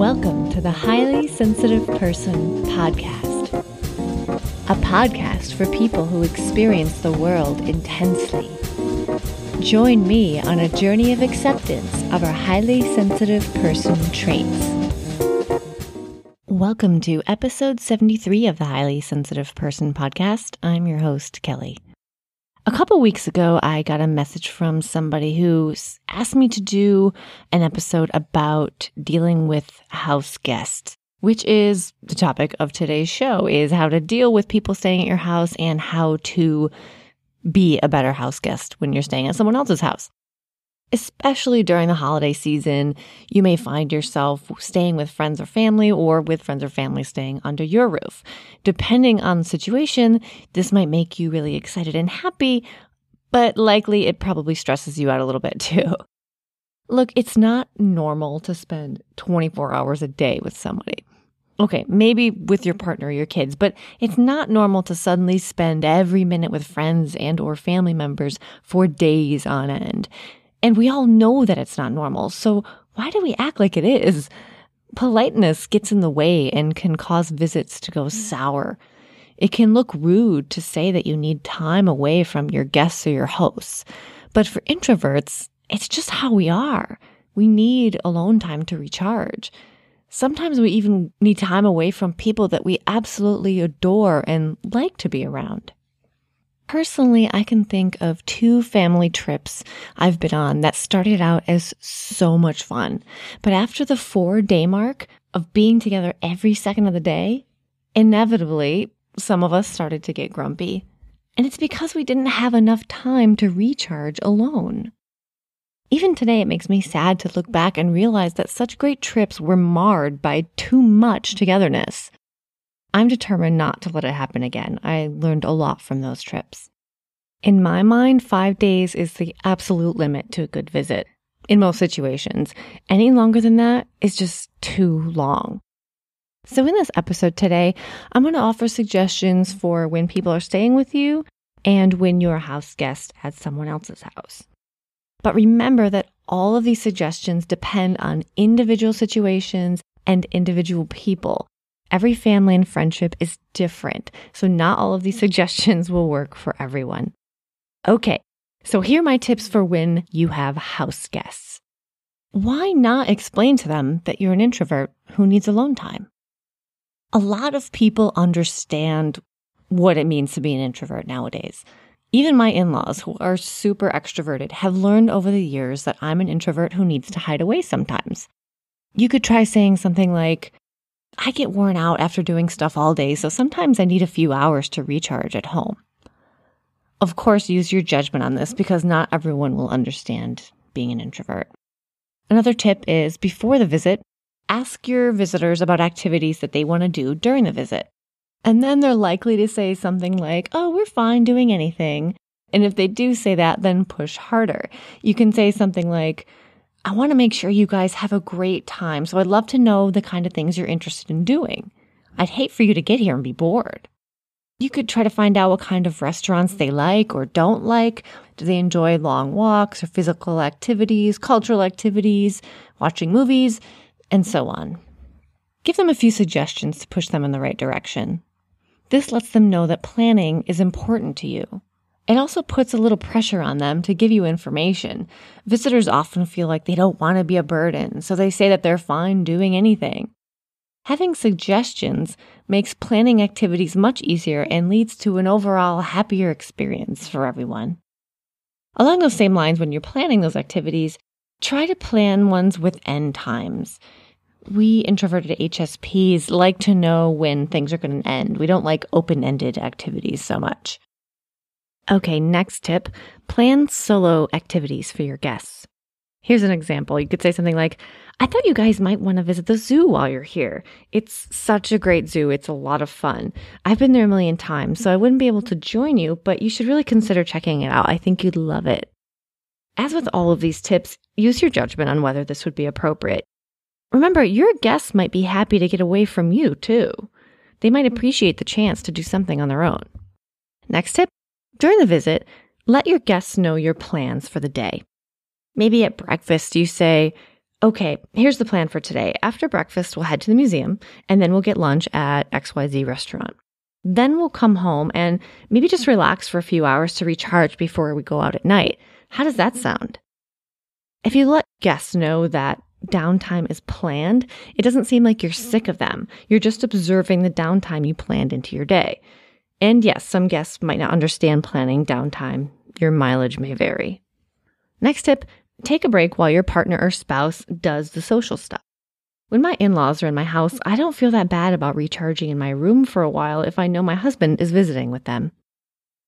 Welcome to the Highly Sensitive Person Podcast, a podcast for people who experience the world intensely. Join me on a journey of acceptance of our highly sensitive person traits. Welcome to episode 73 of the Highly Sensitive Person Podcast. I'm your host, Kelly. A couple weeks ago, I got a message from somebody who asked me to do an episode about dealing with house guests, which is the topic of today's show is how to deal with people staying at your house and how to be a better house guest when you're staying at someone else's house especially during the holiday season, you may find yourself staying with friends or family or with friends or family staying under your roof. Depending on the situation, this might make you really excited and happy, but likely it probably stresses you out a little bit too. Look, it's not normal to spend 24 hours a day with somebody. Okay, maybe with your partner or your kids, but it's not normal to suddenly spend every minute with friends and or family members for days on end. And we all know that it's not normal. So why do we act like it is? Politeness gets in the way and can cause visits to go mm. sour. It can look rude to say that you need time away from your guests or your hosts. But for introverts, it's just how we are. We need alone time to recharge. Sometimes we even need time away from people that we absolutely adore and like to be around. Personally, I can think of two family trips I've been on that started out as so much fun. But after the four day mark of being together every second of the day, inevitably, some of us started to get grumpy. And it's because we didn't have enough time to recharge alone. Even today, it makes me sad to look back and realize that such great trips were marred by too much togetherness. I'm determined not to let it happen again. I learned a lot from those trips. In my mind, five days is the absolute limit to a good visit in most situations. Any longer than that is just too long. So, in this episode today, I'm going to offer suggestions for when people are staying with you and when you're a house guest at someone else's house. But remember that all of these suggestions depend on individual situations and individual people. Every family and friendship is different, so not all of these suggestions will work for everyone. Okay, so here are my tips for when you have house guests. Why not explain to them that you're an introvert who needs alone time? A lot of people understand what it means to be an introvert nowadays. Even my in laws, who are super extroverted, have learned over the years that I'm an introvert who needs to hide away sometimes. You could try saying something like, I get worn out after doing stuff all day, so sometimes I need a few hours to recharge at home. Of course, use your judgment on this because not everyone will understand being an introvert. Another tip is before the visit, ask your visitors about activities that they want to do during the visit. And then they're likely to say something like, Oh, we're fine doing anything. And if they do say that, then push harder. You can say something like, I want to make sure you guys have a great time. So I'd love to know the kind of things you're interested in doing. I'd hate for you to get here and be bored. You could try to find out what kind of restaurants they like or don't like. Do they enjoy long walks or physical activities, cultural activities, watching movies, and so on? Give them a few suggestions to push them in the right direction. This lets them know that planning is important to you. It also puts a little pressure on them to give you information. Visitors often feel like they don't want to be a burden, so they say that they're fine doing anything. Having suggestions makes planning activities much easier and leads to an overall happier experience for everyone. Along those same lines, when you're planning those activities, try to plan ones with end times. We introverted HSPs like to know when things are going to end. We don't like open ended activities so much. Okay, next tip plan solo activities for your guests. Here's an example. You could say something like, I thought you guys might want to visit the zoo while you're here. It's such a great zoo. It's a lot of fun. I've been there a million times, so I wouldn't be able to join you, but you should really consider checking it out. I think you'd love it. As with all of these tips, use your judgment on whether this would be appropriate. Remember, your guests might be happy to get away from you, too. They might appreciate the chance to do something on their own. Next tip during the visit, let your guests know your plans for the day. Maybe at breakfast, you say, Okay, here's the plan for today. After breakfast, we'll head to the museum and then we'll get lunch at XYZ restaurant. Then we'll come home and maybe just relax for a few hours to recharge before we go out at night. How does that sound? If you let guests know that downtime is planned, it doesn't seem like you're sick of them. You're just observing the downtime you planned into your day. And yes, some guests might not understand planning downtime. Your mileage may vary. Next tip take a break while your partner or spouse does the social stuff. When my in laws are in my house, I don't feel that bad about recharging in my room for a while if I know my husband is visiting with them.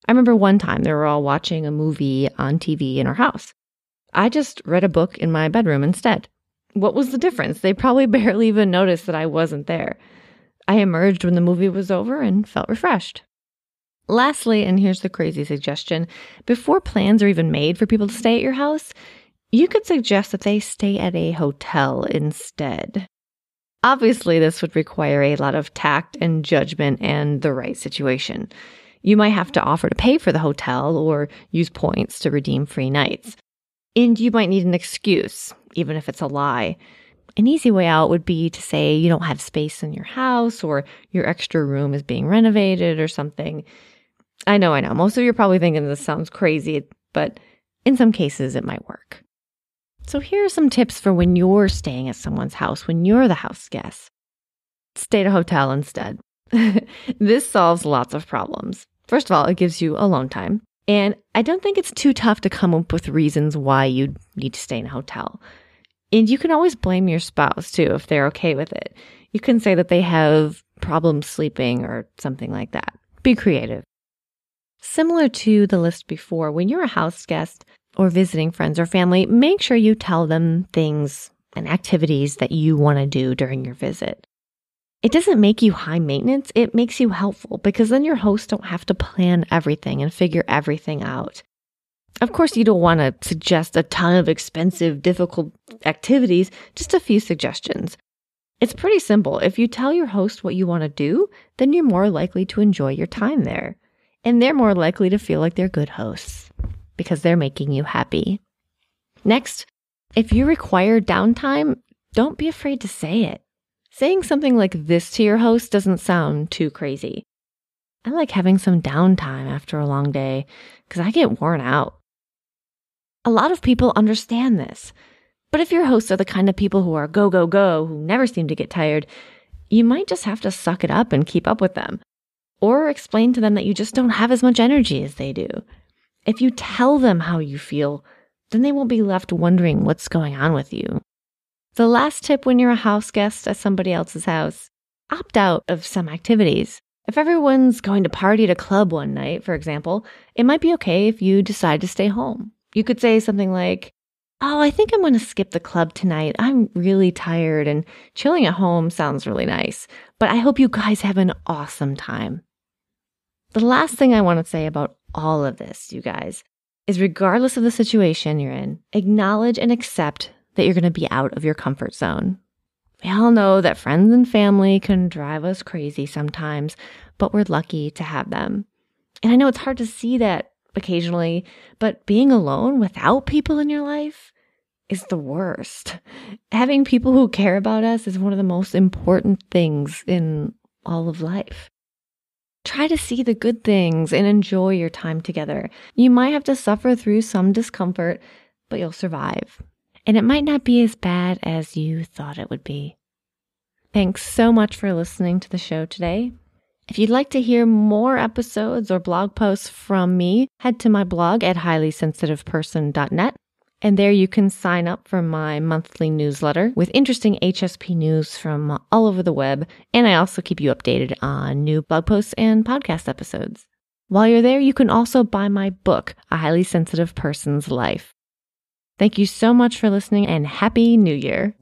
I remember one time they were all watching a movie on TV in our house. I just read a book in my bedroom instead. What was the difference? They probably barely even noticed that I wasn't there. I emerged when the movie was over and felt refreshed. Lastly, and here's the crazy suggestion before plans are even made for people to stay at your house, you could suggest that they stay at a hotel instead. Obviously, this would require a lot of tact and judgment and the right situation. You might have to offer to pay for the hotel or use points to redeem free nights. And you might need an excuse, even if it's a lie. An easy way out would be to say you don't have space in your house or your extra room is being renovated or something. I know, I know. Most of you are probably thinking this sounds crazy, but in some cases it might work. So here are some tips for when you're staying at someone's house, when you're the house guest. Stay at a hotel instead. this solves lots of problems. First of all, it gives you alone time. And I don't think it's too tough to come up with reasons why you need to stay in a hotel. And you can always blame your spouse too if they're okay with it. You can say that they have problems sleeping or something like that. Be creative. Similar to the list before, when you're a house guest or visiting friends or family, make sure you tell them things and activities that you want to do during your visit. It doesn't make you high maintenance, it makes you helpful because then your hosts don't have to plan everything and figure everything out. Of course, you don't want to suggest a ton of expensive, difficult activities, just a few suggestions. It's pretty simple. If you tell your host what you want to do, then you're more likely to enjoy your time there and they're more likely to feel like they're good hosts because they're making you happy. Next, if you require downtime, don't be afraid to say it. Saying something like this to your host doesn't sound too crazy. I like having some downtime after a long day because I get worn out. A lot of people understand this. But if your hosts are the kind of people who are go, go, go, who never seem to get tired, you might just have to suck it up and keep up with them or explain to them that you just don't have as much energy as they do. If you tell them how you feel, then they won't be left wondering what's going on with you. The last tip when you're a house guest at somebody else's house opt out of some activities. If everyone's going to party at a club one night, for example, it might be okay if you decide to stay home. You could say something like, Oh, I think I'm going to skip the club tonight. I'm really tired and chilling at home sounds really nice, but I hope you guys have an awesome time. The last thing I want to say about all of this, you guys, is regardless of the situation you're in, acknowledge and accept that you're going to be out of your comfort zone. We all know that friends and family can drive us crazy sometimes, but we're lucky to have them. And I know it's hard to see that occasionally, but being alone without people in your life is the worst. Having people who care about us is one of the most important things in all of life. Try to see the good things and enjoy your time together. You might have to suffer through some discomfort, but you'll survive. And it might not be as bad as you thought it would be. Thanks so much for listening to the show today. If you'd like to hear more episodes or blog posts from me, head to my blog at highlysensitiveperson.net. And there you can sign up for my monthly newsletter with interesting HSP news from all over the web. And I also keep you updated on new blog posts and podcast episodes. While you're there, you can also buy my book, A Highly Sensitive Person's Life. Thank you so much for listening and Happy New Year.